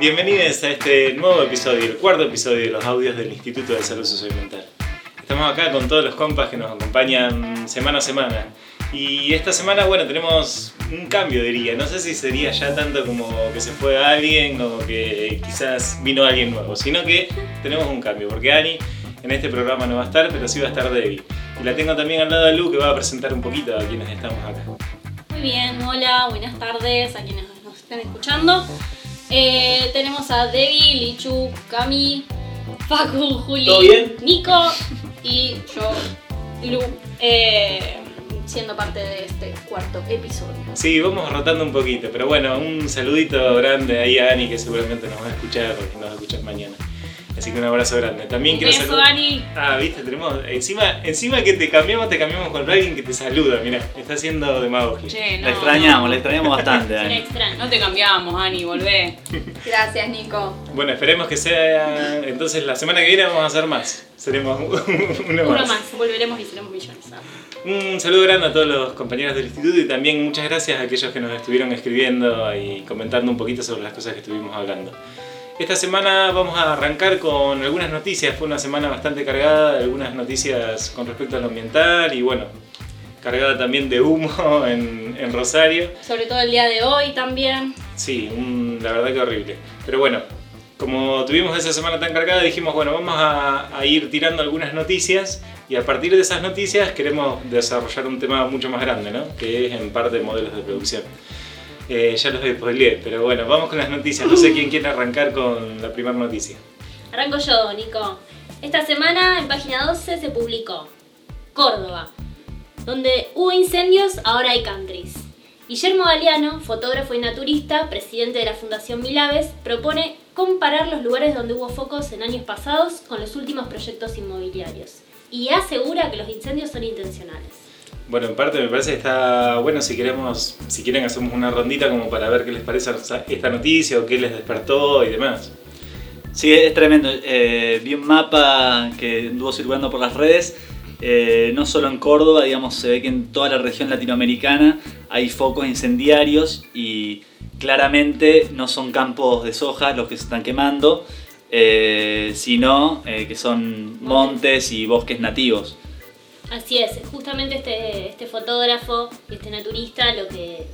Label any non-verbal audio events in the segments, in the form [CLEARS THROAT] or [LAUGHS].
Bienvenidos a este nuevo episodio, el cuarto episodio de los audios del Instituto de Salud Socioambiental. Estamos acá con todos los compas que nos acompañan semana a semana. Y esta semana, bueno, tenemos un cambio, diría. No sé si sería ya tanto como que se fue alguien o que quizás vino alguien nuevo, sino que tenemos un cambio, porque Ani en este programa no va a estar, pero sí va a estar Debbie. Y la tengo también al lado de Lu, que va a presentar un poquito a quienes estamos acá. Muy bien, hola, buenas tardes a quienes nos están escuchando. Eh, tenemos a Debbie, Lichu, Cami, Facu, Juli. Nico y yo, Lu, eh, siendo parte de este cuarto episodio. Sí, vamos rotando un poquito, pero bueno, un saludito grande ahí a Ani, que seguramente nos va a escuchar y nos va a escuchar mañana. Así que un abrazo grande. También quiero beso, saludar. Ani. Ah, viste, tenemos. Encima, encima que te cambiamos, te cambiamos con alguien que te saluda, mirá, está haciendo demagogia. Che, no, La extrañamos, no. la extrañamos bastante, Dani. extraño. No te cambiamos, Ani, volvé. [LAUGHS] Gracias, Nico. Bueno, esperemos que sea. Entonces, la semana que viene vamos a hacer más. Seremos [LAUGHS] uno, Uno más, volveremos y seremos millones. Un saludo grande a todos los compañeros del instituto y también muchas gracias a aquellos que nos estuvieron escribiendo y comentando un poquito sobre las cosas que estuvimos hablando. Esta semana vamos a arrancar con algunas noticias. Fue una semana bastante cargada algunas noticias con respecto a lo ambiental y bueno, cargada también de humo [LAUGHS] en, en Rosario. Sobre todo el día de hoy también. Sí, un- la verdad que horrible. Pero bueno, como tuvimos esa semana tan cargada, dijimos, bueno, vamos a, a ir tirando algunas noticias y a partir de esas noticias queremos desarrollar un tema mucho más grande, ¿no? Que es en parte modelos de producción. Ya los spoileé, pero bueno, vamos con las noticias. No sé quién quiere arrancar con la primera noticia. Arranco yo, Nico. Esta semana en página 12 se publicó Córdoba, donde hubo incendios, ahora hay countries. Guillermo Galeano, fotógrafo y naturista, presidente de la Fundación Milaves, propone comparar los lugares donde hubo focos en años pasados con los últimos proyectos inmobiliarios. Y asegura que los incendios son intencionales. Bueno, en parte me parece que está bueno si queremos, si quieren hacemos una rondita como para ver qué les parece esta noticia o qué les despertó y demás. Sí, es tremendo. Eh, vi un mapa que anduvo circulando por las redes. Eh, no solo en Córdoba, digamos, se ve que en toda la región latinoamericana hay focos incendiarios y claramente no son campos de soja los que se están quemando, eh, sino eh, que son montes y bosques nativos. Así es, justamente este, este fotógrafo este naturista lo que,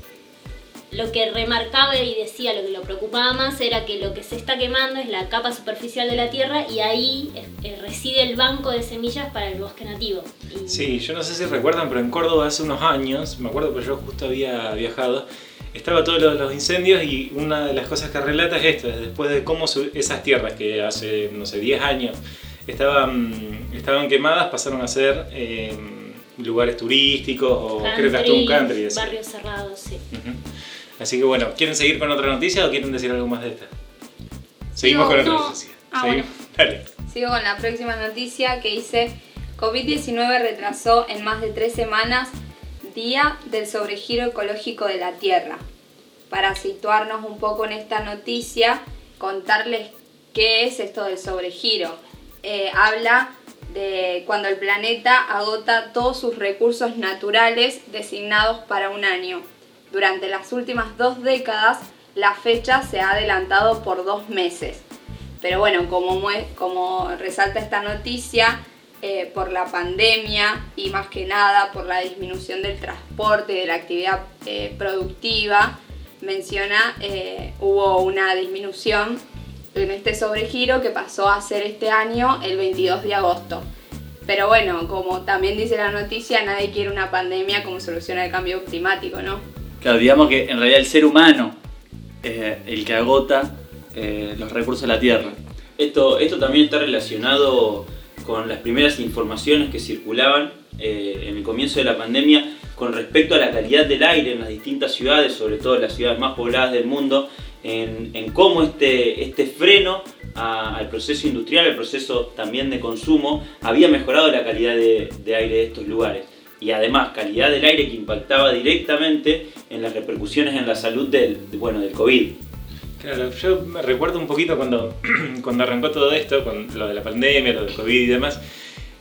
lo que remarcaba y decía, lo que lo preocupaba más era que lo que se está quemando es la capa superficial de la tierra y ahí eh, reside el banco de semillas para el bosque nativo. Sí, yo no sé si recuerdan, pero en Córdoba hace unos años, me acuerdo que yo justo había viajado, estaba todos los, los incendios y una de las cosas que relata es esto, es después de cómo esas tierras que hace, no sé, 10 años estaban, estaban quemadas, pasaron a ser eh, lugares turísticos o creo que hasta un country. así. barrios cerrados, sí. Así que bueno, ¿quieren seguir con otra noticia o quieren decir algo más de esta? Seguimos Sigo, con otra no. noticia. Ah, Seguimos. Dale. Sigo con la próxima noticia que dice COVID-19 retrasó en más de tres semanas Día del Sobregiro Ecológico de la Tierra. Para situarnos un poco en esta noticia, contarles qué es esto del sobregiro. Eh, habla de cuando el planeta agota todos sus recursos naturales designados para un año. Durante las últimas dos décadas, la fecha se ha adelantado por dos meses. Pero bueno, como, resalta esta noticia, eh, por la pandemia y más que nada por la disminución del transporte y de la actividad eh, productiva, menciona, eh, hubo una disminución en este sobregiro que pasó a ser este año el 22 de agosto. Pero bueno, como también dice la noticia, nadie quiere una pandemia como solución al cambio climático, ¿no? Claro, digamos que en realidad el ser humano es el que agota eh, los recursos de la tierra. Esto, esto también está relacionado con las primeras informaciones que circulaban eh, en el comienzo de la pandemia con respecto a la calidad del aire en las distintas ciudades, sobre todo en las ciudades más pobladas del mundo, en, en cómo este, este freno a- al proceso industrial, al proceso también de consumo, había mejorado la calidad de, de aire de estos lugares. Y además, calidad del aire que impactaba directamente en las repercusiones en la salud del, de- bueno, del COVID. Claro, yo me recuerdo un poquito cuando, [CLEARS THROAT] cuando arrancó todo esto, con lo de la pandemia, lo del COVID y demás,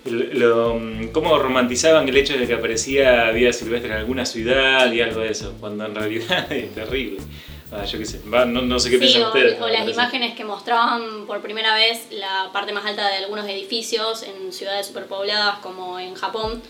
lo, cómo romantizaban el hecho de que aparecía vida silvestre en alguna ciudad y algo de eso, cuando en realidad [LAUGHS] es terrible. Ah, yo qué sé, Va, no, no sé qué Sí, piensan o, ustedes. o las imágenes que mostraban por primera vez la parte más alta de algunos edificios en ciudades superpobladas como en Japón,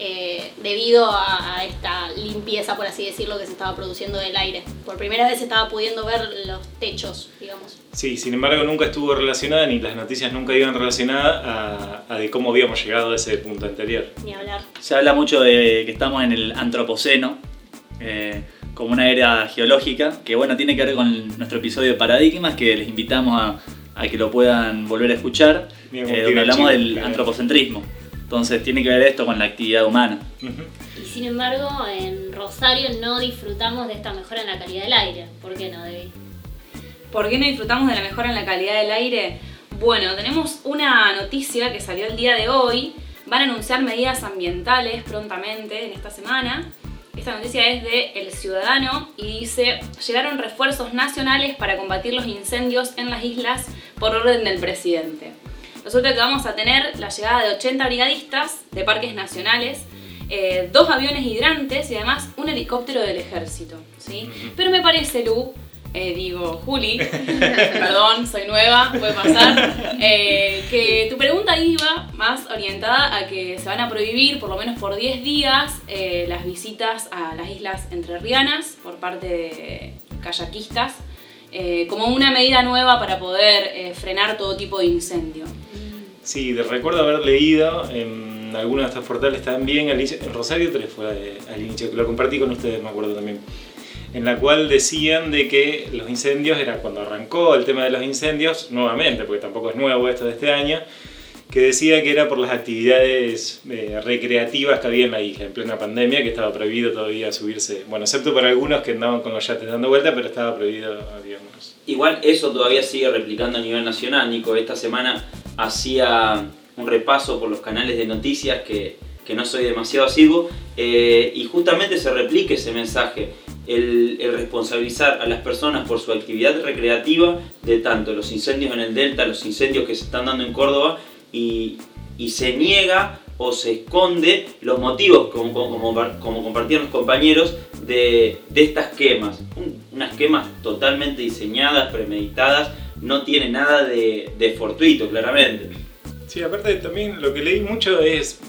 eh, debido a, a esta limpieza, por así decirlo, que se estaba produciendo del aire. Por primera vez se estaba pudiendo ver los techos, digamos. Sí, sin embargo nunca estuvo relacionada, ni las noticias nunca iban relacionadas a, a de cómo habíamos llegado a ese punto anterior. Ni hablar. Se habla mucho de que estamos en el antropoceno, eh, como una era geológica, que bueno, tiene que ver con nuestro episodio de paradigmas, que les invitamos a, a que lo puedan volver a escuchar, eh, donde hablamos chico, del claro. antropocentrismo. Entonces tiene que ver esto con la actividad humana. Y sin embargo, en Rosario no disfrutamos de esta mejora en la calidad del aire. ¿Por qué no, Debbie? ¿Por qué no disfrutamos de la mejora en la calidad del aire? Bueno, tenemos una noticia que salió el día de hoy. Van a anunciar medidas ambientales prontamente en esta semana. Esta noticia es de El Ciudadano y dice, llegaron refuerzos nacionales para combatir los incendios en las islas por orden del presidente. Resulta que vamos a tener la llegada de 80 brigadistas de parques nacionales, eh, dos aviones hidrantes y además un helicóptero del ejército. ¿sí? Pero me parece, Lu, eh, digo, Juli, [LAUGHS] perdón, soy nueva, puede pasar, eh, que tu pregunta iba más orientada a que se van a prohibir por lo menos por 10 días eh, las visitas a las islas entrerrianas por parte de kayakistas, como una medida nueva para poder frenar todo tipo de incendio. Sí, recuerdo haber leído en algunos de estos portales también, en Rosario 3 fue al inicio, que lo compartí con ustedes, me acuerdo también, en la cual decían de que los incendios, era cuando arrancó el tema de los incendios, nuevamente, porque tampoco es nuevo esto de este año, que decía que era por las actividades eh, recreativas que había en la isla en plena pandemia, que estaba prohibido todavía subirse, bueno, excepto para algunos que andaban con los yates dando vuelta, pero estaba prohibido, digamos. Igual eso todavía sigue replicando a nivel nacional, Nico. Esta semana hacía un repaso por los canales de noticias que, que no soy demasiado asiduo eh, y justamente se replica ese mensaje, el, responsabilizar a las personas por su actividad recreativa de tanto los incendios en el Delta, los incendios que se están dando en Córdoba y, se niega o se esconde los motivos, como, como, compartían los compañeros, de, estas quemas. Un- unas quemas totalmente diseñadas, premeditadas, no tiene nada de, de fortuito, claramente. Sí, aparte también lo que leí mucho es,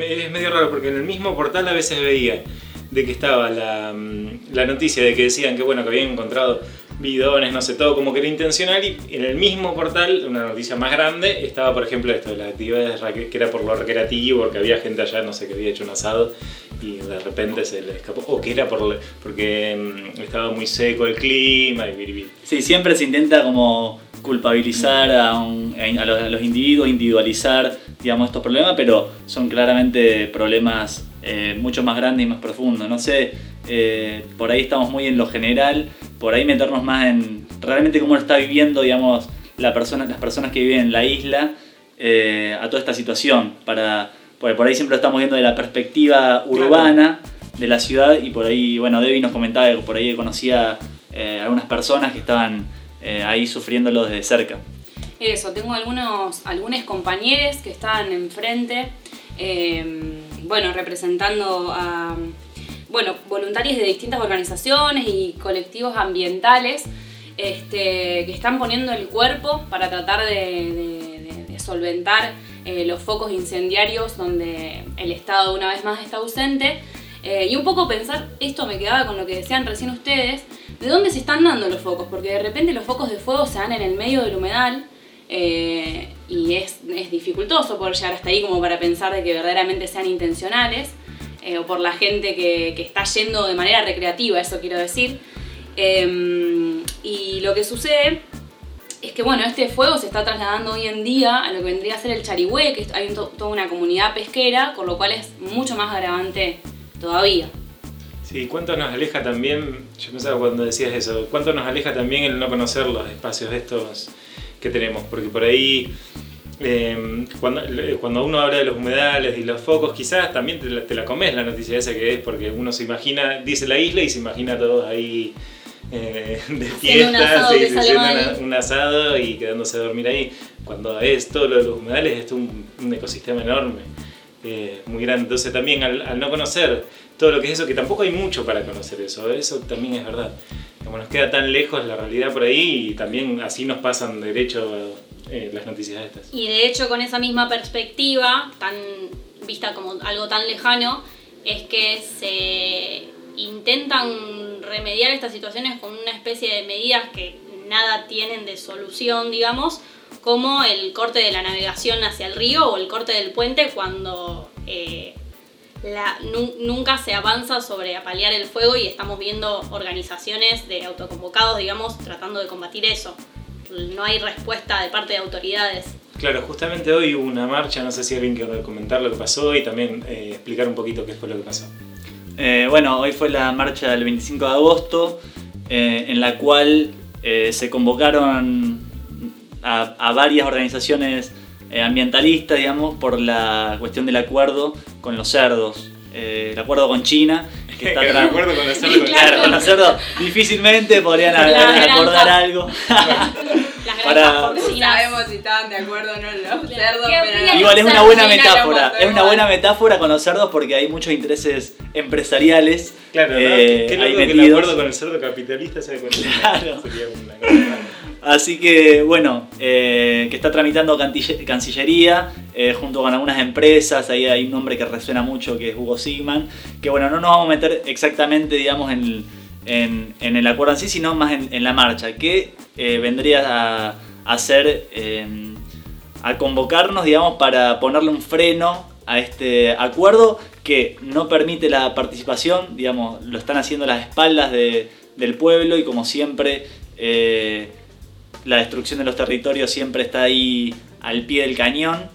es medio raro porque en el mismo portal a veces veía de que estaba la, mm, la noticia de que decían que bueno que habían encontrado bidones, no sé todo, como que era intencional y en el mismo portal, una noticia más grande, estaba por ejemplo esto de las actividades que era por lo recreativo, porque había gente allá, no sé, que había hecho un asado y de repente se le escapó, o que era por, porque mm, estaba muy seco el clima y biribir. Sí, siempre se intenta como culpabilizar a, un- a los, a los individuos, individualizar, digamos, estos problemas, pero son claramente problemas eh, mucho más grandes y más profundos. No sé, eh, por ahí estamos muy en lo general, por ahí meternos más en realmente cómo lo está viviendo, digamos, la persona, las personas que viven en la isla eh, a toda esta situación. Para, porque por ahí siempre lo estamos viendo de la perspectiva urbana de la ciudad y por ahí, bueno, Debbie nos comentaba que por ahí conocía eh, algunas personas que estaban ahí sufriéndolo desde cerca. Eso, tengo algunos, algunos compañeros que están enfrente, eh, bueno, representando a bueno, voluntarios de distintas organizaciones y colectivos ambientales este, que están poniendo el cuerpo para tratar de solventar eh, los focos incendiarios donde el Estado una vez más está ausente. Eh, y un poco pensar, esto me quedaba con lo que decían recién ustedes, de dónde se están dando los focos, porque de repente los focos de fuego se dan en el medio del humedal eh, y es, es dificultoso poder llegar hasta ahí como para pensar de que verdaderamente sean intencionales, eh, o por la gente que, que está yendo de manera recreativa, eso quiero decir. Eh, y lo que sucede es que bueno, este fuego se está trasladando hoy en día a lo que vendría a ser el Charigüe, que hay un to- toda una comunidad pesquera, con lo cual es mucho más agravante todavía. Sí, ¿cuánto nos aleja también, yo pensaba cuando decías eso, cuánto nos aleja también el no conocer los espacios estos que tenemos? Porque por ahí, eh, cuando, cuando uno habla de los humedales y los focos, quizás también te la, te la comes la noticia esa que es, porque uno se imagina, dice la isla y se imagina todos ahí eh, [LAUGHS] de fiesta, haciendo un asado y quedándose a dormir ahí. Cuando es todo lo de los humedales, es un, un ecosistema enorme eh, muy grande. Entonces también al, al no conocer todo lo que es eso, que tampoco hay mucho para conocer eso, eso también es verdad. Como nos queda tan lejos la realidad por ahí y también así nos pasan derecho eh, las noticias estas. Y de hecho con esa misma perspectiva, tan vista como algo tan lejano, es que se intentan remediar estas situaciones con una especie de medidas que nada tienen de solución, digamos, como el corte de la navegación hacia el río o el corte del puente cuando eh, la, nunca se avanza sobre apalear el fuego y estamos viendo organizaciones de autoconvocados, digamos, tratando de combatir eso. No hay respuesta de parte de autoridades. Claro, justamente hoy hubo una marcha, no sé si alguien quiere comentar lo que pasó y también eh, explicar un poquito qué fue lo que pasó. Eh, bueno, hoy fue la marcha del 25 de agosto, en la cual se convocaron a, varias organizaciones eh, ambientalistas, digamos, por la cuestión del acuerdo con los cerdos. Eh, el acuerdo con China, que está [LAUGHS] el acuerdo con los [LAUGHS] cerdos. claro, con los cerdos difícilmente podrían acordar algo. [LAUGHS] Para... sabemos si estaban de acuerdo o no los cerdos, pero Igual es una buena metáfora, es una buena metáfora con los cerdos porque hay muchos intereses empresariales. Claro, eh, ¿Qué, qué que el acuerdo con el cerdo capitalista se Claro. Sería una Así que bueno, eh, que está tramitando Cancillería eh, junto con algunas empresas, ahí hay un nombre que resuena mucho que es Hugo Sigman, que bueno, no nos vamos a meter exactamente digamos en, el acuerdo en sí, sino más en, la marcha, que eh, vendría a, hacer, a convocarnos digamos para ponerle un freno a este acuerdo que no permite la participación, digamos, lo están haciendo a las espaldas del pueblo y como siempre la destrucción de los territorios siempre está ahí al pie del cañón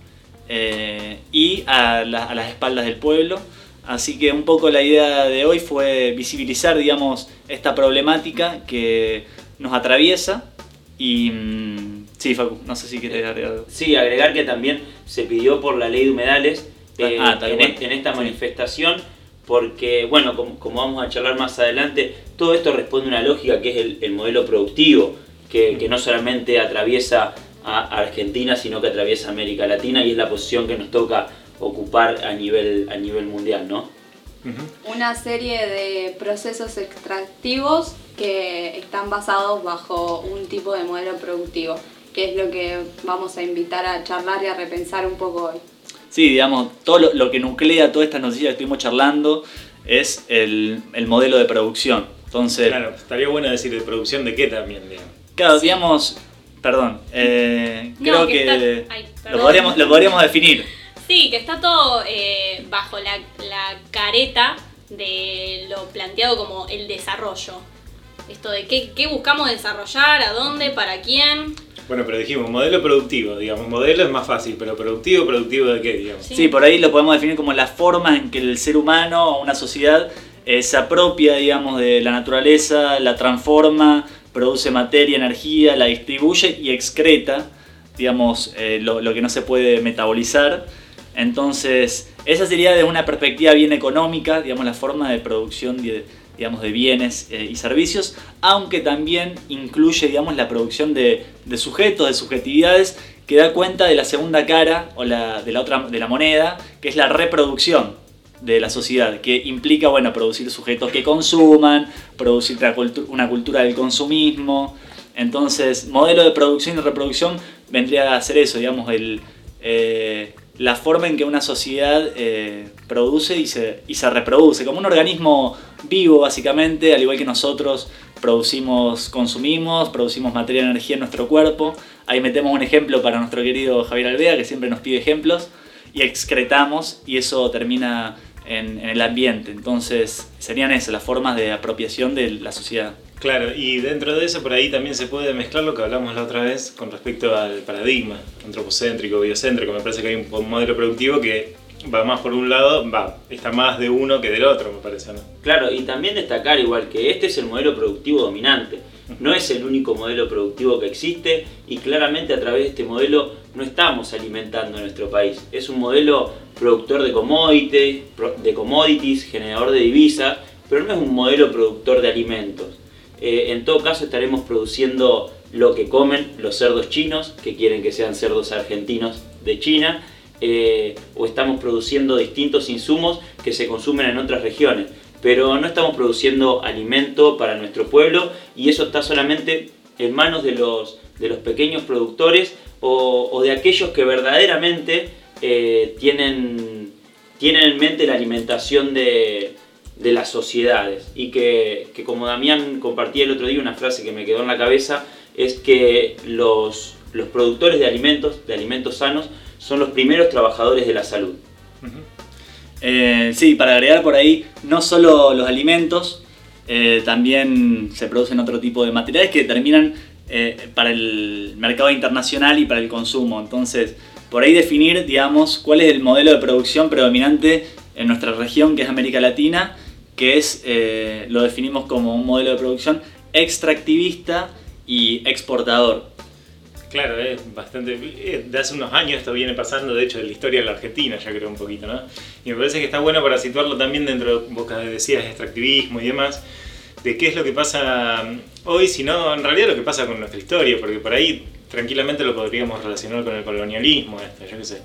eh, y a, las espaldas del pueblo. Así que un poco la idea de hoy fue visibilizar, digamos, esta problemática que nos atraviesa y... Mm, sí, Facu, no sé si quieres agregar algo. Sí, agregar que también se pidió por la ley de humedales eh, ah, en, esta manifestación porque, bueno, como, vamos a charlar más adelante, todo esto responde a una lógica que es el modelo productivo que, no solamente atraviesa a Argentina, sino que atraviesa América Latina y es la posición que nos toca ocupar a nivel, a nivel mundial, ¿no? Una serie de procesos extractivos que están basados bajo un tipo de modelo productivo, que es lo que vamos a invitar a charlar y a repensar un poco hoy. Sí, digamos, todo lo, que nuclea todas estas noticias que estuvimos charlando es el, el modelo de producción. Entonces, claro, estaría bueno decir de producción de qué también, digamos. Claro, digamos, perdón, eh, creo que, lo, podríamos, lo, podríamos, definir. Sí, que está todo eh, bajo la, careta de lo planteado como el desarrollo. Esto de qué, qué buscamos desarrollar, a dónde, para quién. Bueno, pero dijimos, modelo productivo, digamos, modelo es más fácil, pero productivo, productivo de qué, digamos. Sí, por ahí lo podemos definir como la forma en que el ser humano o una sociedad eh, se apropia, digamos, de la naturaleza, la transforma, produce materia, energía, la distribuye y excreta, digamos, eh, lo, que no se puede metabolizar. Entonces, esa sería de una perspectiva bien económica, digamos, la forma de producción de, digamos, de bienes eh, y servicios, aunque también incluye, digamos, la producción de, sujetos, de subjetividades, que da cuenta de la segunda cara o la, de la otra de la moneda, que es la reproducción de la sociedad, que implica, bueno, producir sujetos que consuman, producir una cultura del consumismo. Entonces, modelo de producción y reproducción vendría a ser eso, digamos, el, eh, la forma en que una sociedad eh, produce y se, y se reproduce, como un organismo vivo, básicamente, al igual que nosotros producimos, consumimos, producimos materia y energía en nuestro cuerpo. Ahí metemos un ejemplo para nuestro querido Javier Alvea, que siempre nos pide ejemplos, y excretamos, y eso termina en, el ambiente. Entonces serían esas las formas de apropiación de la sociedad. Claro, y dentro de eso por ahí también se puede mezclar lo que hablamos la otra vez con respecto al paradigma antropocéntrico, biocéntrico. Me parece que hay un modelo productivo que va más por un lado, va, está más de uno que del otro, me parece. ¿no? Claro, y también destacar igual que este es el modelo productivo dominante. No es el único modelo productivo que existe y claramente a través de este modelo no estamos alimentando a nuestro país. Es un modelo productor de commodities, generador de divisas, pero no es un modelo productor de alimentos. Eh, en todo caso estaremos produciendo lo que comen los cerdos chinos, que quieren que sean cerdos argentinos de China, eh, o estamos produciendo distintos insumos que se consumen en otras regiones pero no estamos produciendo alimento para nuestro pueblo y eso está solamente en manos de los, de los pequeños productores o, de aquellos que verdaderamente eh, tienen, tienen en mente la alimentación de, las sociedades y que, como Damián compartía el otro día una frase que me quedó en la cabeza es que los, los productores de alimentos, de alimentos sanos, son los primeros trabajadores de la salud. Eh, sí, para agregar por ahí, no solo los alimentos, eh, también se producen otro tipo de materiales que terminan eh, para el mercado internacional y para el consumo. Entonces, por ahí definir, digamos, cuál es el modelo de producción predominante en nuestra región, que es América Latina, que es, lo definimos como un modelo de producción extractivista y exportador. Claro, es bastante. Eh, de hace unos años esto viene pasando, de hecho, de la historia de la Argentina, ya creo un poquito, ¿no? Y me parece que está bueno para situarlo también dentro, vos decías, extractivismo y demás, de qué es lo que pasa hoy, sino en realidad lo que pasa con nuestra historia, porque por ahí tranquilamente lo podríamos relacionar con el colonialismo, esto, yo qué sé.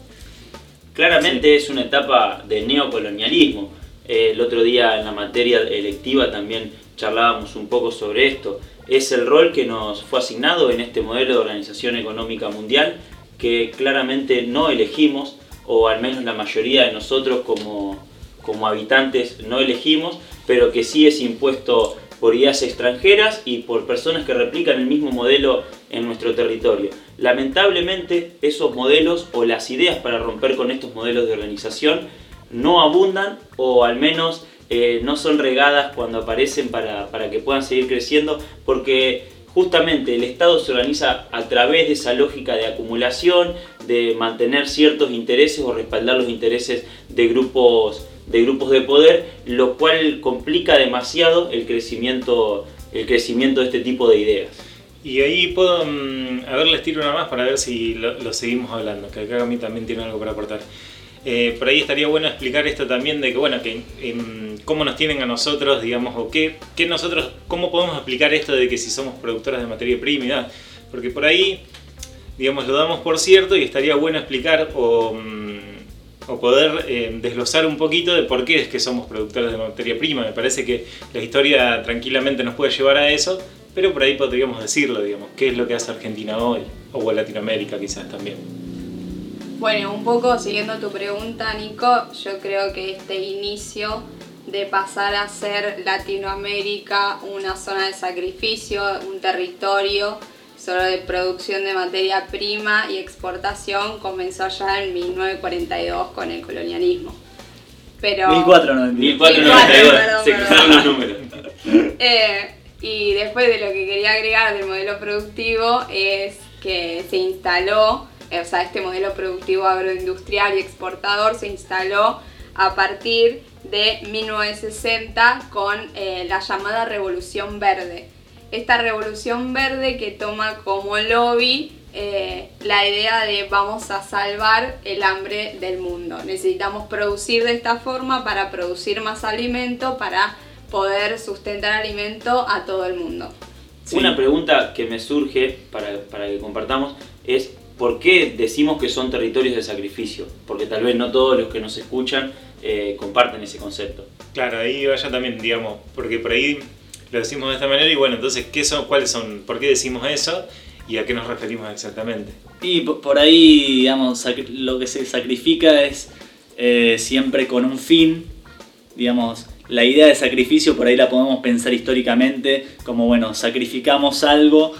Claramente es una etapa de neocolonialismo. Eh, el otro día en la materia electiva también charlábamos un poco sobre esto es el rol que nos fue asignado en este modelo de organización económica mundial que claramente no elegimos, o al menos la mayoría de nosotros como, como habitantes no elegimos, pero que sí es impuesto por ideas extranjeras y por personas que replican el mismo modelo en nuestro territorio. Lamentablemente esos modelos o las ideas para romper con estos modelos de organización no abundan o al menos eh, no son regadas cuando aparecen para, que puedan seguir creciendo, porque justamente el Estado se organiza a través de esa lógica de acumulación, de mantener ciertos intereses o respaldar los intereses de grupos de, grupos de poder, lo cual complica demasiado el crecimiento, el crecimiento de este tipo de ideas. Y ahí puedo, mm, a ver, les tiro una más para ver si lo, seguimos hablando, que acá a mí también tiene algo para aportar. Eh, por ahí estaría bueno explicar esto también de que, bueno, que em, cómo nos tienen a nosotros, digamos, o qué, qué, nosotros, cómo podemos explicar esto de que si somos productoras de materia prima, porque por ahí, digamos, lo damos por cierto y estaría bueno explicar o, mm, poder em, desglosar un poquito de por qué es que somos productoras de materia prima. Me parece que la historia tranquilamente nos puede llevar a eso, pero por ahí podríamos decirlo, digamos, qué es lo que hace Argentina hoy, o Latinoamérica quizás también. Bueno, un poco siguiendo tu pregunta, Nico, yo creo que este inicio de pasar a ser Latinoamérica una zona de sacrificio, un territorio solo de producción de materia prima y exportación comenzó ya en 1942 con el colonialismo. Pero 1492, se cruzaron los números. [LAUGHS] Eh, y después de lo que quería agregar del modelo productivo es que se instaló o sea, este modelo productivo agroindustrial y exportador se instaló a partir de 1960 con eh, la llamada Revolución Verde. Esta Revolución Verde que toma como lobby eh, la idea de vamos a salvar el hambre del mundo. Necesitamos producir de esta forma para producir más alimento, para poder sustentar alimento a todo el mundo. Una pregunta que me surge para, para que compartamos es ¿Por qué decimos que son territorios de sacrificio? Porque tal vez no todos los que nos escuchan eh, comparten ese concepto. Claro, ahí vaya también, digamos, porque por ahí lo decimos de esta manera y bueno, entonces, ¿qué son, ¿cuáles son? ¿Por qué decimos eso? ¿Y a qué nos referimos exactamente? Y por ahí, digamos, lo que se sacrifica es eh, siempre con un fin, digamos, la idea de sacrificio por ahí la podemos pensar históricamente como, bueno, sacrificamos algo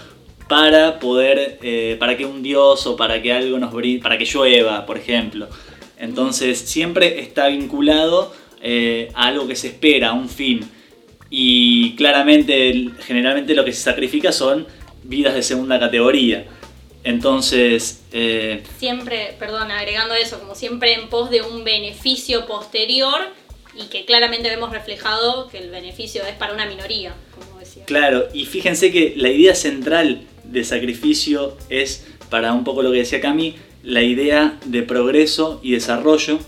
para poder, eh, para que un dios o para que algo nos brinde, para que llueva, por ejemplo. Entonces siempre está vinculado eh, a algo que se espera, a un fin. Y claramente, generalmente lo que se sacrifica son vidas de segunda categoría. Entonces... Eh, siempre, perdón, agregando eso, como siempre en pos de un beneficio posterior y que claramente vemos reflejado que el beneficio es para una minoría, como decía. Claro, y fíjense que la idea central de sacrificio es, para un poco lo que decía Cami, la idea de progreso y desarrollo,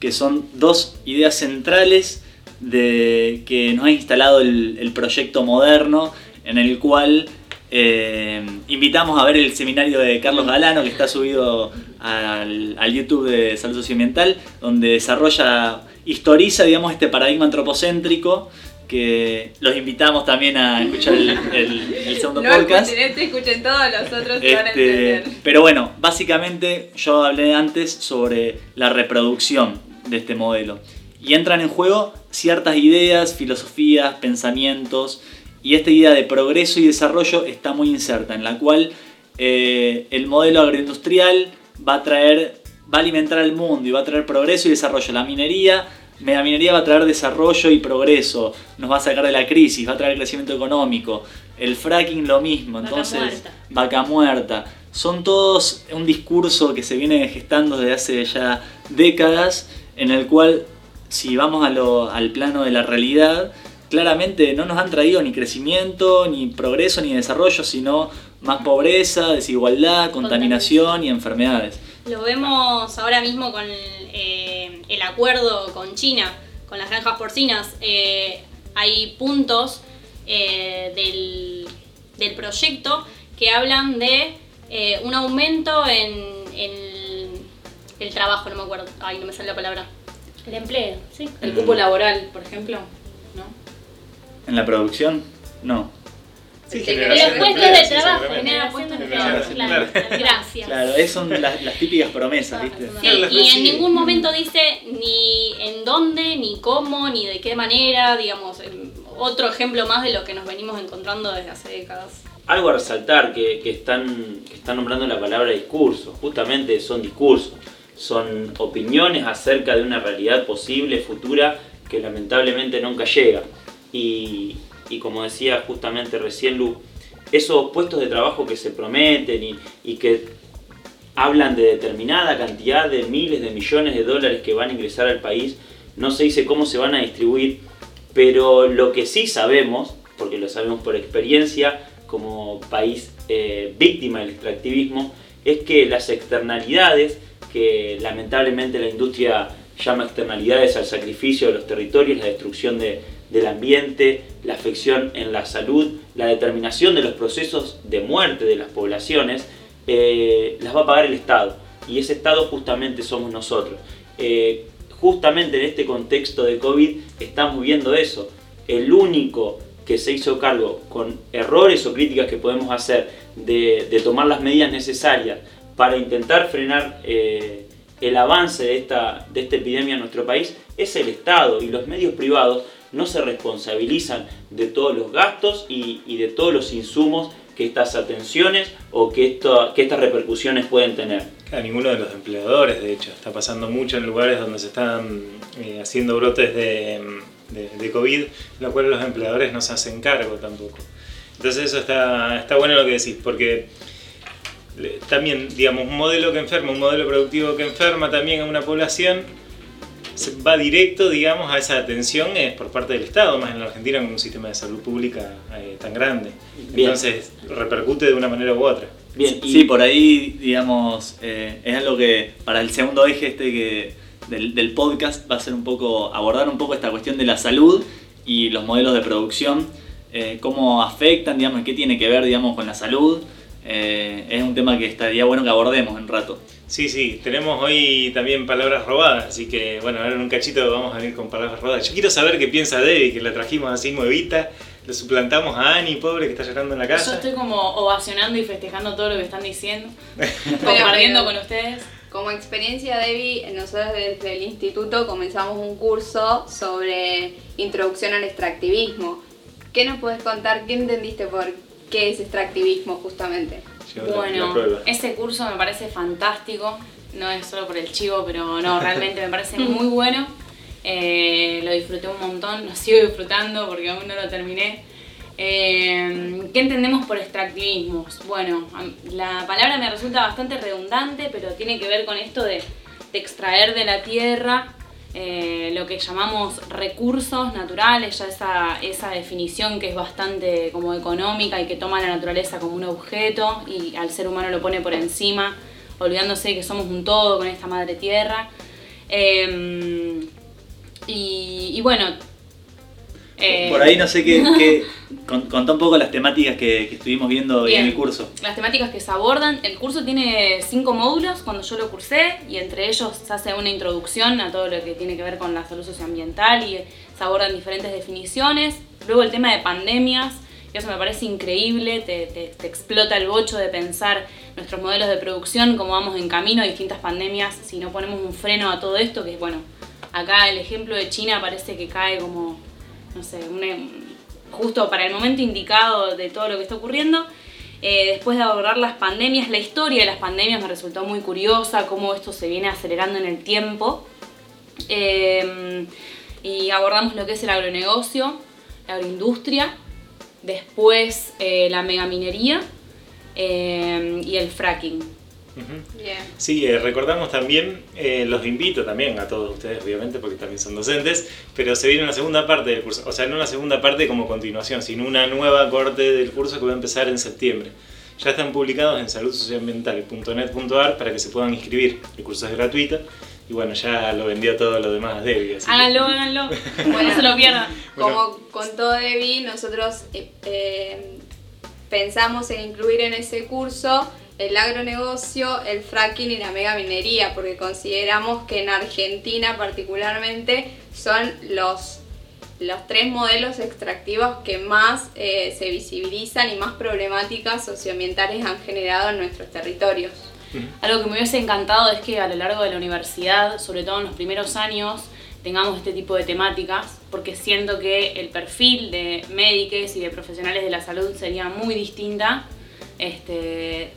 que son dos ideas centrales de que nos ha instalado el, proyecto moderno, en el cual eh, invitamos a ver el seminario de Carlos Galano, que está subido al, al YouTube de Salud Socioambiental, donde desarrolla historiza, digamos, este paradigma antropocéntrico que los invitamos también a escuchar el, el- el segundo No podcast. este, escuchen todos los otros van a Este, entender. pero bueno, básicamente yo hablé antes sobre la reproducción de este modelo. Y entran en juego ciertas ideas, filosofías, pensamientos. Y esta idea de progreso y desarrollo está muy inserta, en la cual eh, el modelo agroindustrial va a traer, va a alimentar al mundo y va a traer progreso y desarrollo. La minería, la minería va a traer desarrollo y progreso, nos va a sacar de la crisis, va a traer crecimiento económico. El fracking lo mismo, Vaca entonces muerta. vaca muerta. Son todos un discurso que se viene gestando desde hace ya décadas, en el cual, si vamos a lo- al plano de la realidad, claramente no nos han traído ni crecimiento, ni progreso, ni desarrollo, sino más pobreza, desigualdad, contaminación y enfermedades. Lo vemos ahora mismo con el acuerdo con China, con las granjas porcinas. Eh, hay puntos eh, del, del proyecto que hablan de eh, un aumento en, en el trabajo, no me acuerdo, ay, no me sale la palabra. El empleo, sí. El cupo laboral, por ejemplo, ¿no? ¿En la producción? No. Sí, los puestos de trabajo, seguramente. generación de. Claro, claro. [LAUGHS] gracias. Claro, esas son las, las típicas promesas, ¿viste? Sí, y en ningún momento dice ni en dónde, ni cómo, ni de qué manera, digamos, otro ejemplo más de lo que nos venimos encontrando desde hace décadas. Algo a resaltar que, que están, que están nombrando la palabra discurso. Justamente son discursos. Son opiniones acerca de una realidad posible, futura, que lamentablemente nunca llega. Y, y como decía justamente recién Lu, esos puestos de trabajo que se prometen y, y que hablan de determinada cantidad de miles de millones de dólares que van a ingresar al país, no se dice cómo se van a distribuir, pero lo que sí sabemos, porque lo sabemos por experiencia como país eh, víctima del extractivismo, es que las externalidades, que lamentablemente la industria llama externalidades al sacrificio de los territorios, la destrucción de- del ambiente, la afección en la salud, la determinación de los procesos de muerte de las poblaciones, eh, las va a pagar el Estado. Y ese Estado justamente somos nosotros. Eh, justamente en este contexto de COVID estamos viendo eso. El único que se hizo cargo con errores o críticas que podemos hacer de, tomar las medidas necesarias para intentar frenar eh, el avance de esta, de esta epidemia en nuestro país es el Estado y los medios privados no se responsabilizan de todos los gastos y, de todos los insumos que estas atenciones o que, estas repercusiones pueden tener. A ninguno de los empleadores, de hecho, está pasando mucho en lugares donde se están eh, haciendo brotes de, de, COVID, lo cual los empleadores no se hacen cargo tampoco. Entonces eso está, está bueno lo que decís, porque le- también, digamos, un modelo que enferma, un modelo productivo que enferma también a una población, va directo, digamos, a esa atención es por parte del Estado, más en la Argentina con un sistema de salud pública eh, tan grande. Bien. Entonces repercute de una manera u otra. Bien, y Sí, por ahí, digamos, eh, es algo que para el segundo eje este que, del, del podcast va a ser un poco, abordar un poco esta cuestión de la salud y los modelos de producción, eh, cómo afectan, digamos, y qué tiene que ver, digamos, con la salud. Eh, es un tema que estaría bueno que abordemos en un rato. Sí, sí, tenemos hoy también palabras robadas, así que bueno, ahora en un cachito vamos a venir con palabras robadas. Yo quiero saber qué piensa Debbie, que la trajimos así nuevita, le suplantamos a Ani, pobre, que está llorando en la Yo casa. estoy como ovacionando y festejando todo lo que están diciendo, [LAUGHS] compartiendo con ustedes. Como experiencia, Debbie, nosotros desde el instituto comenzamos un curso sobre introducción al extractivismo. ¿Qué nos puedes contar? ¿Qué entendiste por qué es extractivismo justamente? La- la Bueno, ese curso me parece fantástico. No es solo por el chivo, pero no, [LAUGHS] realmente me parece muy bueno. Eh, lo disfruté un montón, lo sigo disfrutando porque aún no lo terminé. Eh, ¿Qué entendemos por extractivismo? Bueno, la palabra me resulta bastante redundante, pero tiene que ver con esto de, de extraer de la tierra eh, lo que llamamos recursos naturales, ya esa, esa definición que es bastante como económica y que toma la naturaleza como un objeto y al ser humano lo pone por encima, olvidándose que somos un todo con esta madre tierra. Y, y bueno, Eh, Por ahí no sé qué, qué- con- contá un poco las temáticas que, que estuvimos viendo hoy en Bien. el curso. Las temáticas que se abordan, el curso tiene cinco módulos cuando yo lo cursé y entre ellos se hace una introducción a todo lo que tiene que ver con la salud socioambiental y se abordan diferentes definiciones. Luego el tema de pandemias, que eso me parece increíble, te, te- te explota el bocho de pensar nuestros modelos de producción, cómo vamos en camino a distintas pandemias, si no ponemos un freno a todo esto, que bueno, acá el ejemplo de China parece que cae como, no sé, un- justo para el momento indicado de todo lo que está ocurriendo. Eh, después de abordar las pandemias, la historia de las pandemias me resultó muy curiosa, cómo esto se viene acelerando en el tiempo. Eh, y abordamos lo que es el agronegocio, la agroindustria, después eh, la megaminería eh, y el fracking. Bien. Sí, eh, recordamos también, eh, los invito también a todos ustedes, obviamente, porque también son docentes, pero se viene una segunda parte del curso, o sea, no una segunda parte como continuación, sino una nueva corte del curso que va a empezar en septiembre. Ya están publicados en saludsocioambiental.net.ar para que se puedan inscribir. El curso es gratuito y bueno, ya lo vendió todo lo demás Debbie. así que- Háganlo, háganlo, Bueno. [LAUGHS] no se lo pierdan. Como contó Debbie, nosotros eh, eh, pensamos en incluir en ese curso el agronegocio, el fracking y la megaminería, porque consideramos que en Argentina particularmente son los, los tres modelos extractivos que más eh, se visibilizan y más problemáticas socioambientales han generado en nuestros territorios. Algo que me hubiese encantado es que a lo largo de la universidad, sobre todo en los primeros años, tengamos este tipo de temáticas, porque siento que el perfil de médicos y de profesionales de la salud sería muy distinta, este,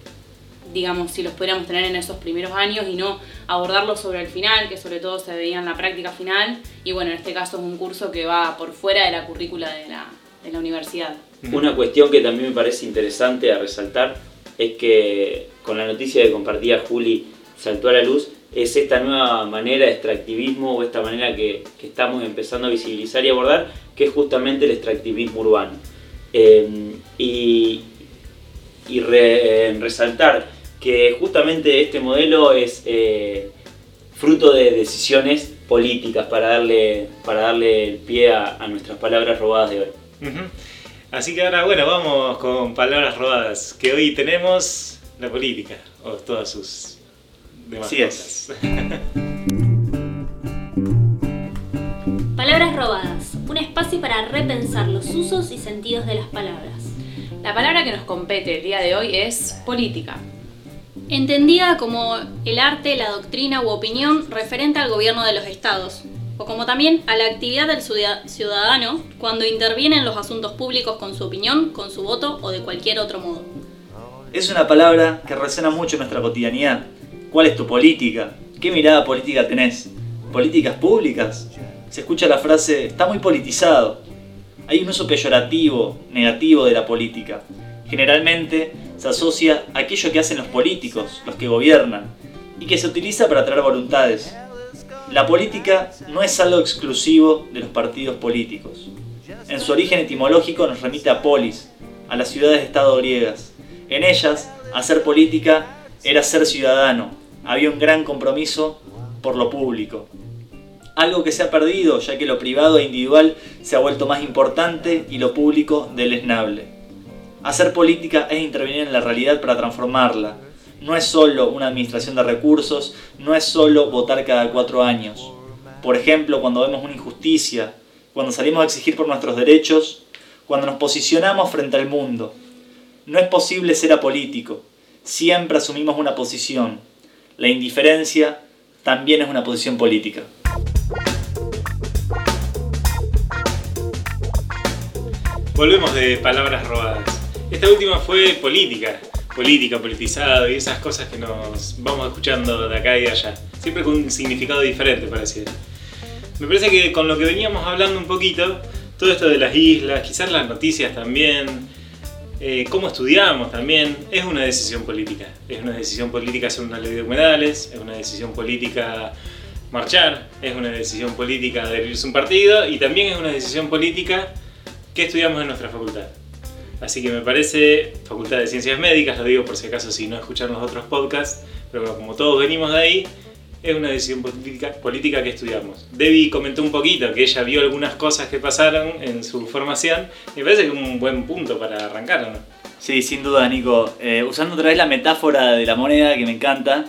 digamos, si los pudiéramos tener en esos primeros años y no abordarlos sobre el final, que sobre todo se veía en la práctica final, y bueno, en este caso es un curso que va por fuera de la currícula de la, de la universidad. Una cuestión que también me parece interesante a resaltar es que con la noticia que compartía Juli saltó a la luz, es esta nueva manera de extractivismo o esta manera que, que estamos empezando a visibilizar y abordar, que es justamente el extractivismo urbano. Eh, y y re- resaltar que justamente este modelo es eh, fruto de decisiones políticas para darle, para darle el pie a, a nuestras palabras robadas de hoy. Así que ahora, bueno, vamos con palabras robadas, que hoy tenemos la política, o todas sus demás Así es. cosas. [LAUGHS] Palabras robadas, un espacio para repensar los usos y sentidos de las palabras. La palabra que nos compete el día de hoy es política. Entendida como el arte, la doctrina u opinión referente al gobierno de los estados, o como también a la actividad del ciuda- ciudadano cuando interviene en los asuntos públicos con su opinión, con su voto o de cualquier otro modo. Es una palabra que resuena mucho en nuestra cotidianidad. ¿Cuál es tu política? ¿Qué mirada política tenés? ¿Políticas públicas? Se escucha la frase, está muy politizado. Hay un uso peyorativo, negativo de la política. Generalmente se asocia a aquello que hacen los políticos, los que gobiernan, y que se utiliza para atraer voluntades. La política no es algo exclusivo de los partidos políticos. En su origen etimológico nos remite a polis, a las ciudades-estado griegas. En ellas, hacer política era ser ciudadano. Había un gran compromiso por lo público. Algo que se ha perdido, ya que lo privado e individual se ha vuelto más importante y lo público deleznable. Hacer política es intervenir en la realidad para transformarla. No es solo una administración de recursos, no es solo votar cada cuatro años. Por ejemplo, cuando vemos una injusticia, cuando salimos a exigir por nuestros derechos, cuando nos posicionamos frente al mundo. No es posible ser apolítico. Siempre asumimos una posición. La indiferencia también es una posición política. Volvemos de palabras robadas. Esta última fue política, política, politizado y esas cosas que nos vamos escuchando de acá y de allá. Siempre con un significado diferente, pareciera. Me parece que con lo que veníamos hablando un poquito, todo esto de las islas, quizás las noticias también, eh, cómo estudiamos también, es una decisión política. Es una decisión política hacer una ley de humedales, es una decisión política marchar, es una decisión política adherirse a un partido y también es una decisión política que estudiamos en nuestra facultad. Así que me parece, Facultad de Ciencias Médicas, lo digo por si acaso si no escuchan los otros podcasts, pero como todos venimos de ahí, es una decisión política, política que estudiamos. Debbie comentó un poquito que ella vio algunas cosas que pasaron en su formación me parece que es un buen punto para arrancar, ¿o ¿no? Sí, sin duda, Nico. Eh, usando otra vez la metáfora de la moneda que me encanta,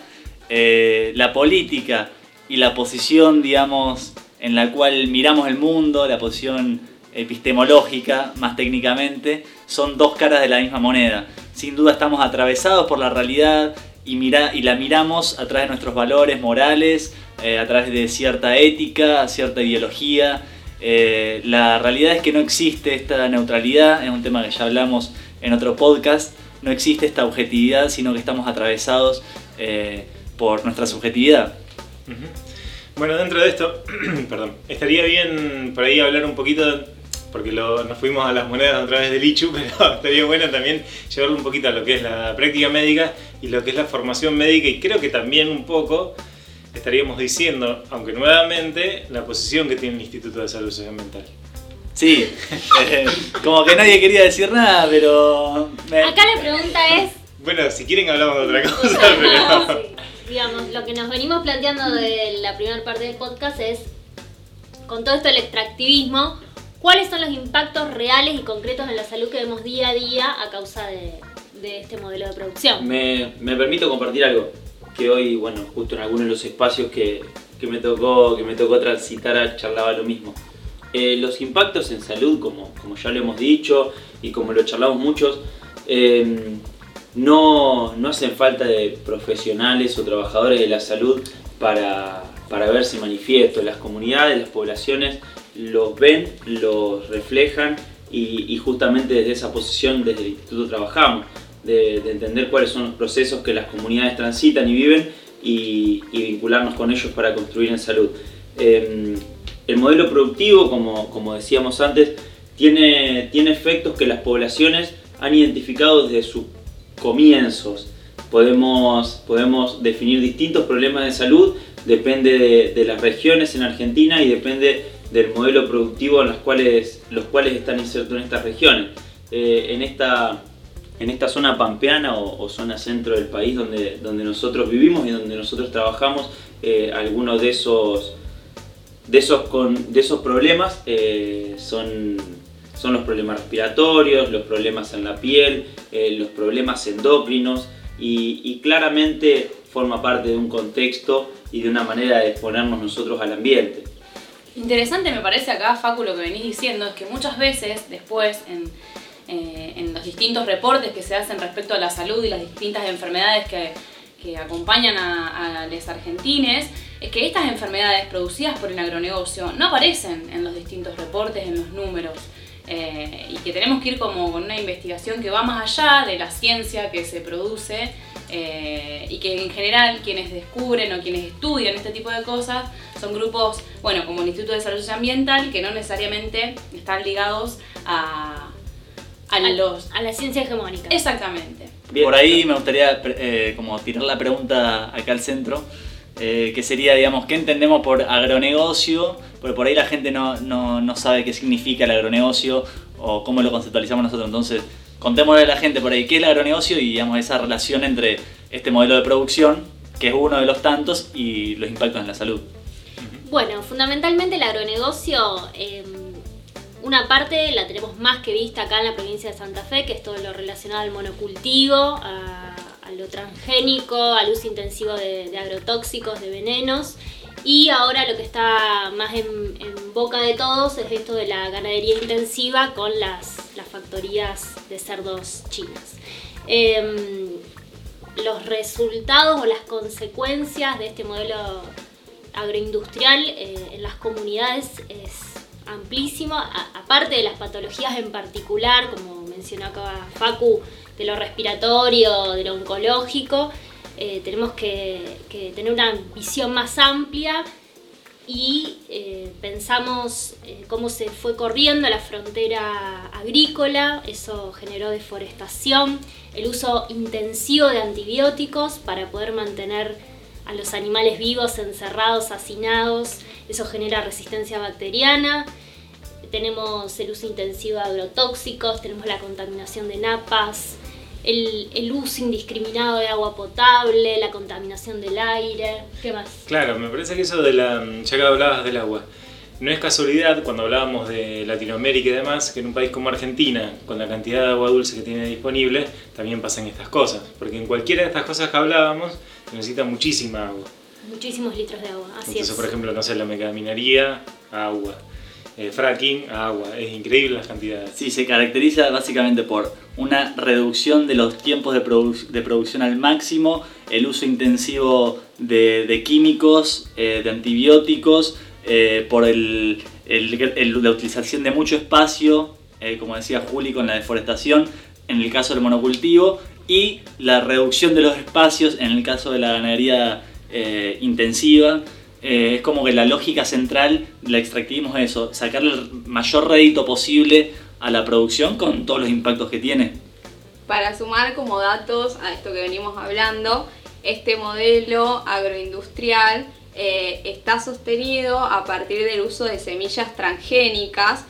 eh, la política y la posición, digamos, en la cual miramos el mundo, la posición epistemológica, más técnicamente, son dos caras de la misma moneda. Sin duda estamos atravesados por la realidad y, mira, y la miramos a través de nuestros valores morales, eh, a través de cierta ética, cierta ideología. Eh, la realidad es que no existe esta neutralidad, es un tema que ya hablamos en otro podcast, no existe esta objetividad, sino que estamos atravesados eh, por nuestra subjetividad. Bueno, dentro de esto, [CLEARS THROAT] perdón, estaría bien por ahí hablar un poquito, porque lo- nos fuimos a las monedas a través del ICHU, [LAUGHS] pero estaría bueno también llevarlo un poquito a lo que es la práctica médica y lo que es la formación médica, y creo que también un poco estaríamos diciendo, aunque nuevamente, la posición que tiene el Instituto de Salud Social Mental. Sí, [LAUGHS] eh, como que nadie quería decir nada, pero... me- Acá la pregunta es, Bueno, si quieren hablamos de otra [LAUGHS] cosa, pero... digamos, lo que nos venimos planteando de la primera parte del podcast es, con todo esto del extractivismo, ¿cuáles son los impactos reales y concretos en la salud que vemos día a día a causa de, este modelo de producción? Me, me permito compartir algo que hoy, bueno, justo en algunos de los espacios que, que me, tocó, que me tocó transitar charlaba lo mismo. Eh, los impactos en salud, como, como ya lo hemos dicho y como lo charlamos muchos, eh, no, no hacen falta de profesionales o trabajadores de la salud para, para verse manifiesto. Las comunidades, las poblaciones los ven, los reflejan y, justamente desde esa posición desde el instituto trabajamos, de, de entender cuáles son los procesos que las comunidades transitan y viven y, vincularnos con ellos para construir en salud. Eh, el modelo productivo, como, como decíamos antes, tiene, tiene efectos que las poblaciones han identificado desde sus comienzos. Podemos, podemos definir distintos problemas de salud, depende de, de las regiones en Argentina y depende del modelo productivo en los cuales, los cuales están insertos en estas regiones. Eh, en, esta, en esta zona pampeana o, zona centro del país donde, donde nosotros vivimos y donde nosotros trabajamos, eh, algunos de esos, de esos, con, de esos problemas eh, son, son los problemas respiratorios, los problemas en la piel, eh, los problemas endocrinos y, y claramente forma parte de un contexto y de una manera de exponernos nosotros al ambiente. Interesante me parece acá, Facu, lo que venís diciendo, es que muchas veces después en, eh, en los distintos reportes que se hacen respecto a la salud y las distintas enfermedades que, que acompañan a, a los argentines, es que estas enfermedades producidas por el agronegocio no aparecen en los distintos reportes, en los números. eh, y que tenemos que ir como con una investigación que va más allá de la ciencia que se produce eh, y que en general quienes descubren o quienes estudian este tipo de cosas son grupos, bueno, como el Instituto de Salud Ambiental, que no necesariamente están ligados a, a A- los... A la ciencia hegemónica. Exactamente. Bien. Por ahí me gustaría eh, como tirar la pregunta acá al centro, eh, que sería, digamos, ¿qué entendemos por agronegocio? Porque por ahí la gente no, no, no sabe qué significa el agronegocio o cómo lo conceptualizamos nosotros. Entonces, contémosle a la gente por ahí qué es el agronegocio y, digamos, esa relación entre este modelo de producción, que es uno de los tantos, y los impactos en la salud. Bueno, fundamentalmente el agronegocio, eh, una parte la tenemos más que vista acá en la provincia de Santa Fe, que es todo lo relacionado al monocultivo, a, lo transgénico, al uso intensivo de, agrotóxicos, de venenos. Y ahora lo que está más en, boca de todos es esto de la ganadería intensiva con las factorías de cerdos chinas. Em, los resultados o las consecuencias de este modelo agroindustrial eh, en las comunidades es amplísimo, aparte de las patologías en particular, como mencionó acá Facu, de lo respiratorio, de lo oncológico, eh, tenemos que tener una visión más amplia y eh, pensamos eh, cómo se fue corriendo la frontera agrícola, eso generó deforestación, el uso intensivo de antibióticos para poder mantener a los animales vivos encerrados, hacinados, eso genera resistencia bacteriana, tenemos el uso intensivo de agrotóxicos, tenemos la contaminación de napas, el, el uso indiscriminado de agua potable, la contaminación del aire, ¿qué más? Claro, me parece que eso de la. ya que hablabas del agua. No es casualidad cuando hablábamos de Latinoamérica y demás, que en un país como Argentina, con la cantidad de agua dulce que tiene disponible, también pasan estas cosas. Porque en cualquiera de estas cosas que hablábamos, se necesita muchísima agua. Muchísimos litros de agua, así Entonces, es. por ejemplo, no sé, la megaminería, agua. Eh, fracking, agua. Es increíble las cantidades. Sí, se caracteriza básicamente por una reducción de los tiempos de, produ- de producción al máximo, el uso intensivo de, químicos, eh, de antibióticos, eh, por la utilización de mucho espacio, como decía Juli, con la deforestación, en el caso del monocultivo, y la reducción de los espacios en el caso de la ganadería intensiva. Eh, es como que la lógica central del extractivismo es eso, sacarle el mayor rédito posible a la producción con todos los impactos que tiene. Para sumar como datos a esto que venimos hablando, este modelo agroindustrial eh, está sostenido a partir del uso de semillas transgénicas.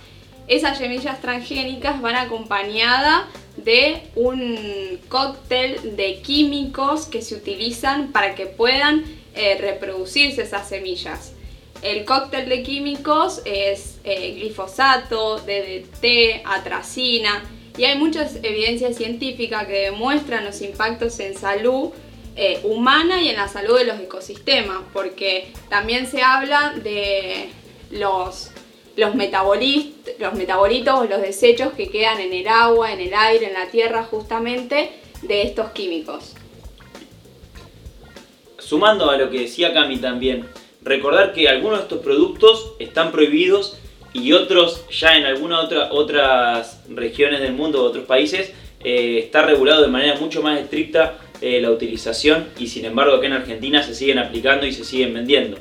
Esas semillas transgénicas van acompañadas de un cóctel de químicos que se utilizan para que puedan eh, reproducirse esas semillas. El cóctel de químicos es eh, glifosato, DDT, atracina y hay muchas evidencias científicas que demuestran los impactos en salud eh, humana y en la salud de los ecosistemas, porque también se habla de los, los, los metabolitos o los desechos que quedan en el agua, en el aire, en la tierra justamente de estos químicos. Sumando a lo que decía Cami también, recordar que algunos de estos productos están prohibidos y otros ya en algunas otra, otras regiones del mundo, otros países, eh, está regulado de manera mucho más estricta eh, la utilización y sin embargo acá en Argentina se siguen aplicando y se siguen vendiendo.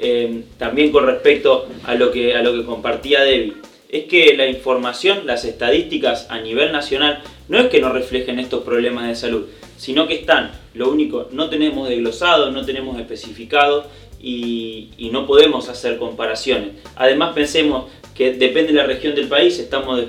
Eh, también con respecto a lo, que, a lo que compartía Debbie, es que la información, las estadísticas a nivel nacional, no es que no reflejen estos problemas de salud, sino que están, lo único, no tenemos desglosado, no tenemos especificado y, no podemos hacer comparaciones. Además pensemos que depende de la región del país, estamos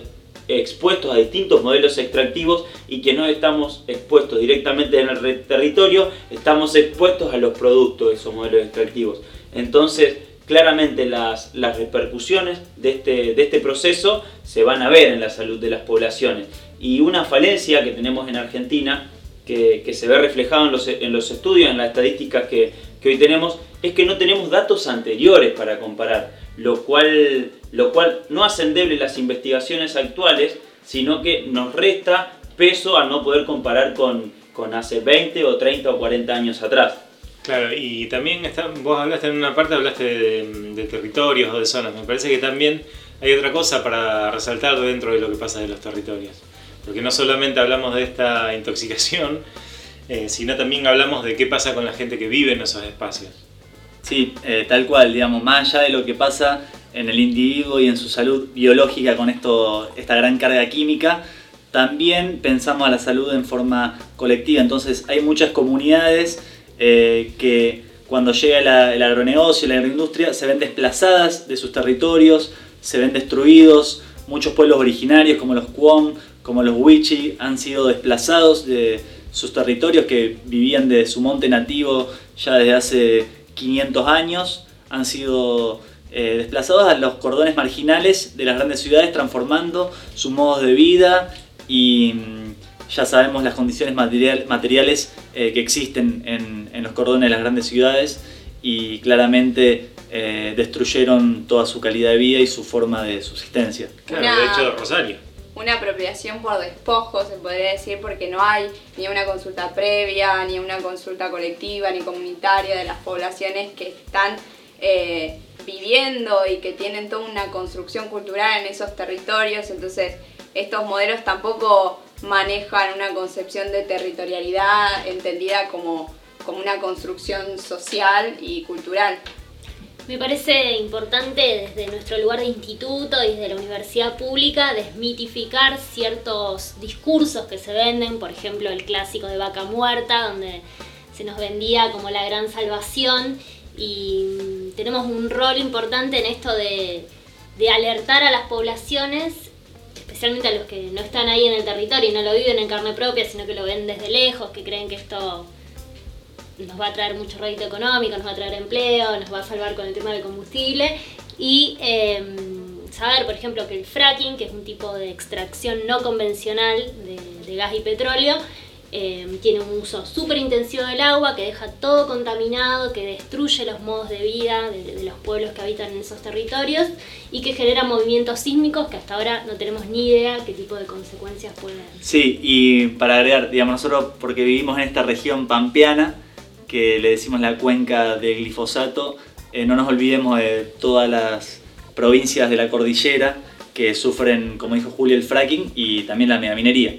expuestos a distintos modelos extractivos y que no estamos expuestos directamente en el territorio, estamos expuestos a los productos de esos modelos extractivos. Entonces, claramente las, las repercusiones de este, de este proceso se van a ver en la salud de las poblaciones. Y una falencia que tenemos en Argentina, que, que se ve reflejado en los, en los estudios, en las estadísticas que, que hoy tenemos, es que no tenemos datos anteriores para comparar, lo cual, lo cual no hace endeble las investigaciones actuales, sino que nos resta peso a no poder comparar con, con hace 20 o 30 o 40 años atrás. Claro, y también está, vos hablaste en una parte, hablaste de, de territorios o de zonas. Me parece que también hay otra cosa para resaltar dentro de lo que pasa de los territorios. Porque no solamente hablamos de esta intoxicación, eh, sino también hablamos de qué pasa con la gente que vive en esos espacios. Sí, eh, tal cual, digamos, más allá de lo que pasa en el individuo y en su salud biológica con esto, esta gran carga química, también pensamos a la salud en forma colectiva. Entonces hay muchas comunidades eh, que cuando llega el agronegocio, la agroindustria, se ven desplazadas de sus territorios, se ven destruidos. Muchos pueblos originarios como los Cuom, como los Wichi, han sido desplazados de sus territorios que vivían de su monte nativo ya desde hace 500 años. Han sido eh, desplazados a los cordones marginales de las grandes ciudades, transformando sus modos de vida y mm, ya sabemos las condiciones material- materiales eh, que existen en, los cordones de las grandes ciudades y claramente eh, destruyeron toda su calidad de vida y su forma de subsistencia. Claro, de hecho, Rosario. Una apropiación por despojo, se podría decir, porque no hay ni una consulta previa, ni una consulta colectiva, ni comunitaria de las poblaciones que están eh, viviendo y que tienen toda una construcción cultural en esos territorios. Entonces, estos modelos tampoco manejan una concepción de territorialidad entendida como, como una construcción social y cultural. Me parece importante desde nuestro lugar de instituto y desde la universidad pública desmitificar ciertos discursos que se venden, por ejemplo el clásico de vaca muerta, donde se nos vendía como la gran salvación. Y mm, tenemos un rol importante en esto de, de alertar a las poblaciones especialmente a los que no están ahí en el territorio y no lo viven en carne propia, sino que lo ven desde lejos, que creen que esto nos va a traer mucho rédito económico, nos va a traer empleo, nos va a salvar con el tema del combustible y em, saber, por ejemplo, que el fracking, que es un tipo de extracción no convencional de, gas y petróleo, em, tiene un uso súper intensivo del agua, que deja todo contaminado, que destruye los modos de vida de, de los pueblos que habitan en esos territorios y que genera movimientos sísmicos que hasta ahora no tenemos ni idea qué tipo de consecuencias pueden. Sí, y para agregar, digamos, nosotros porque vivimos en esta región pampeana, que le decimos la cuenca del glifosato, eh, no nos olvidemos de todas las provincias de la cordillera que sufren, como dijo Julio, el fracking y también la megaminería.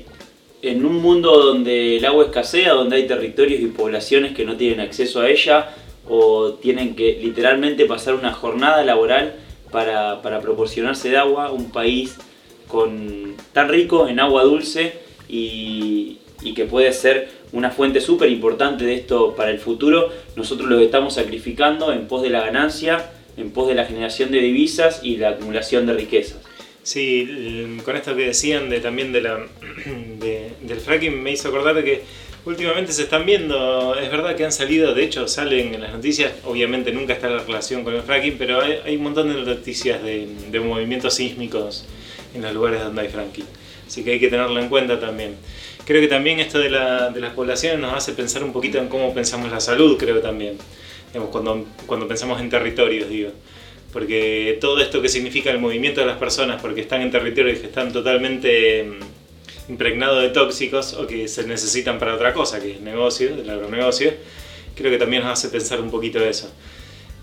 En un mundo donde el agua escasea, donde hay territorios y poblaciones que no tienen acceso a ella o tienen que literalmente pasar una jornada laboral para, proporcionarse de agua, un país tan rico en agua dulce y que puede ser una fuente súper importante de esto para el futuro, nosotros lo estamos sacrificando en pos de la ganancia, en pos de la generación de divisas y la acumulación de riquezas. Sí, con esto que decían de, también de la, [CLEARS THROAT] de, del fracking me hizo acordar de que últimamente se están viendo, es verdad que han salido, de hecho salen en las noticias, obviamente nunca está la relación con el fracking, pero hay, hay un montón de noticias de, de movimientos sísmicos en los lugares donde hay fracking. Así que hay que tenerlo en cuenta también. Creo que también esto de, la, de las poblaciones nos hace pensar un poquito en cómo pensamos la salud, creo también. Digamos, cuando, cuando pensamos en territorios, digo. Porque todo esto que significa el movimiento de las personas, porque están en territorios que están totalmente mm, impregnados de tóxicos o que se necesitan para otra cosa, que es negocio, el agronegocio, creo que también nos hace pensar un poquito eso.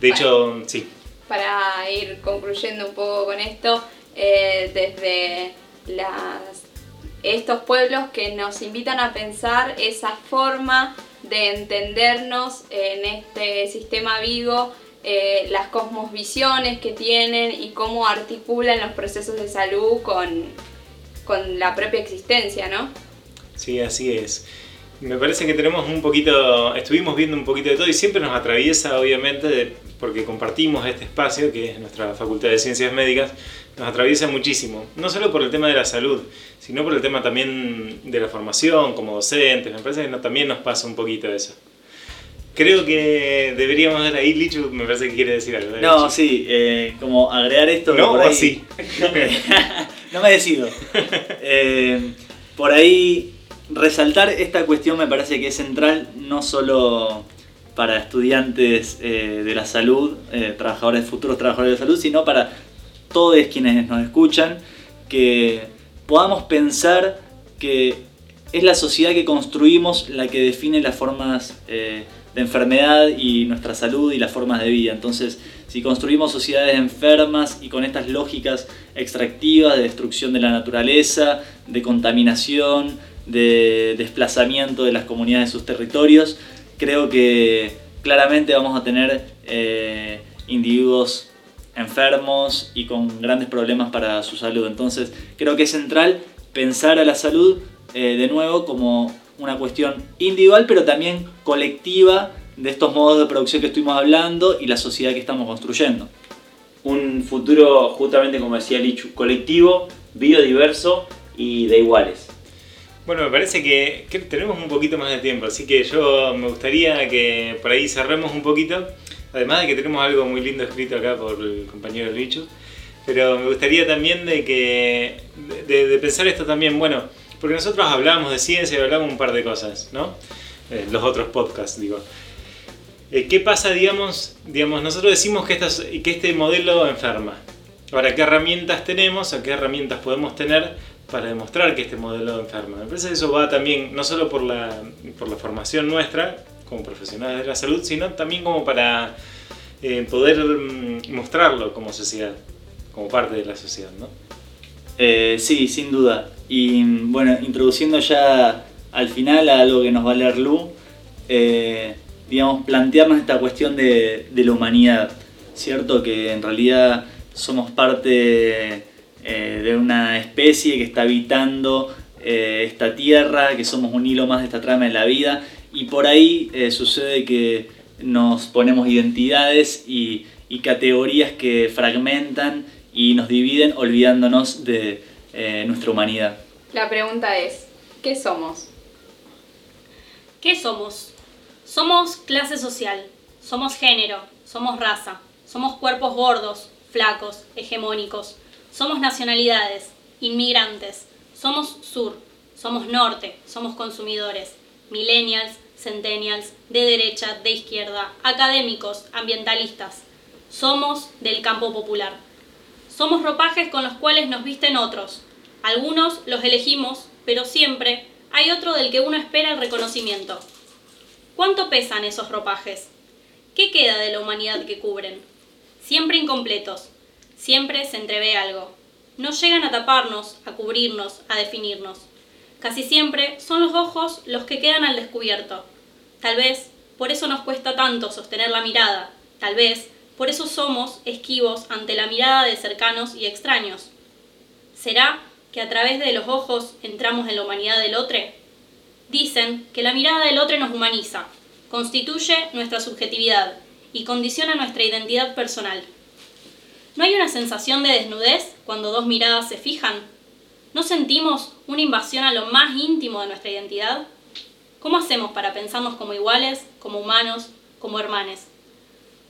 De hecho, sí. Para ir concluyendo un poco con esto, eh, desde las, estos pueblos que nos invitan a pensar esa forma de entendernos en este sistema vivo, eh, las cosmovisiones que tienen y cómo articulan los procesos de salud con, con la propia existencia, ¿no? Sí, así es. Me parece que tenemos un poquito, estuvimos viendo un poquito de todo y siempre nos atraviesa, obviamente, porque compartimos este espacio, que es nuestra Facultad de Ciencias Médicas, nos atraviesa muchísimo. No solo por el tema de la salud, sino por el tema también de la formación como docentes. Me parece que no- también nos pasa un poquito eso. Creo que deberíamos dar ahí, Lichu, me parece que quiere decir algo. No, sí, eh, como agregar esto. ¿No por ahí- así? [LAUGHS] no me decido. Eh, por ahí, resaltar esta cuestión me parece que es central, no solo para estudiantes eh, de la salud, eh, trabajadores, futuros trabajadores de salud, sino para todos quienes nos escuchan, que podamos pensar que es la sociedad que construimos la que define las formas eh, de enfermedad y nuestra salud y las formas de vida. Entonces, si construimos sociedades enfermas y con estas lógicas extractivas de destrucción de la naturaleza, de contaminación, de desplazamiento de las comunidades de sus territorios, creo que claramente vamos a tener eh, individuos enfermos y con grandes problemas para su salud. Entonces, creo que es central pensar a la salud eh, de nuevo como una cuestión individual, pero también colectiva de estos modos de producción que estuvimos hablando y la sociedad que estamos construyendo. Un futuro, justamente como decía Lichu, colectivo, biodiverso y de iguales. Bueno, me parece que, que tenemos un poquito más de tiempo, así que yo me gustaría que por ahí cerremos un poquito. Además de que tenemos algo muy lindo escrito acá por el compañero Lichu. Pero me gustaría también de que de, de pensar esto también, bueno, porque nosotros hablamos de ciencia y hablamos un par de cosas, ¿no? Eh, los otros podcasts, digo. Eh, ¿Qué pasa, digamos, digamos, nosotros decimos que, estas, que este modelo enferma? Ahora, ¿qué herramientas tenemos o qué herramientas podemos tener para demostrar que este modelo enferma? Me parece que eso va también, no solo por la, por la formación nuestra, como profesionales de la salud, sino también como para eh, poder mm, mostrarlo como sociedad, como parte de la sociedad, ¿no? Eh, sí, sin duda. Y bueno, introduciendo ya al final a algo que nos va a leer Lu, eh, digamos, plantearnos esta cuestión de, la humanidad, ¿cierto? Que en realidad somos parte de una especie que está habitando esta tierra, que somos un hilo más de esta trama de la vida, y por ahí eh, sucede que nos ponemos identidades y, y categorías que fragmentan y nos dividen olvidándonos de eh, nuestra humanidad. La pregunta es, ¿qué somos? ¿Qué somos? Somos clase social, somos género, somos raza, somos cuerpos gordos, flacos, hegemónicos, somos nacionalidades, inmigrantes, somos sur, somos norte, somos consumidores, millennials, centennials, de derecha, de izquierda, académicos, ambientalistas. Somos del campo popular. Somos ropajes con los cuales nos visten otros. Algunos los elegimos, pero siempre hay otro del que uno espera el reconocimiento. ¿Cuánto pesan esos ropajes? ¿Qué queda de la humanidad que cubren? Siempre incompletos. Siempre se entrevé algo. No llegan a taparnos, a cubrirnos, a definirnos. Casi siempre son los ojos los que quedan al descubierto. Tal vez por eso nos cuesta tanto sostener la mirada. Tal vez por eso somos esquivos ante la mirada de cercanos y extraños. ¿Será que a través de los ojos entramos en la humanidad del otro? Dicen que la mirada del otro nos humaniza, constituye nuestra subjetividad y condiciona nuestra identidad personal. ¿No hay una sensación de desnudez cuando dos miradas se fijan? ¿No sentimos una invasión a lo más íntimo de nuestra identidad? ¿Cómo hacemos para pensarnos como iguales, como humanos, como hermanes?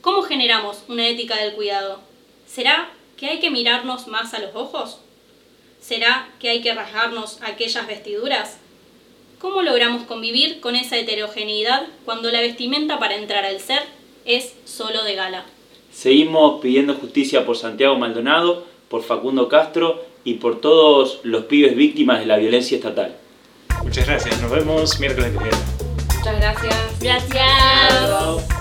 ¿Cómo generamos una ética del cuidado? ¿Será que hay que mirarnos más a los ojos? ¿Será que hay que rasgarnos aquellas vestiduras? ¿Cómo logramos convivir con esa heterogeneidad cuando la vestimenta para entrar al ser es solo de gala? Seguimos pidiendo justicia por Santiago Maldonado, por Facundo Castro y por todos los pibes víctimas de la violencia estatal. Muchas gracias, nos vemos miércoles que viene. Muchas gracias. Gracias.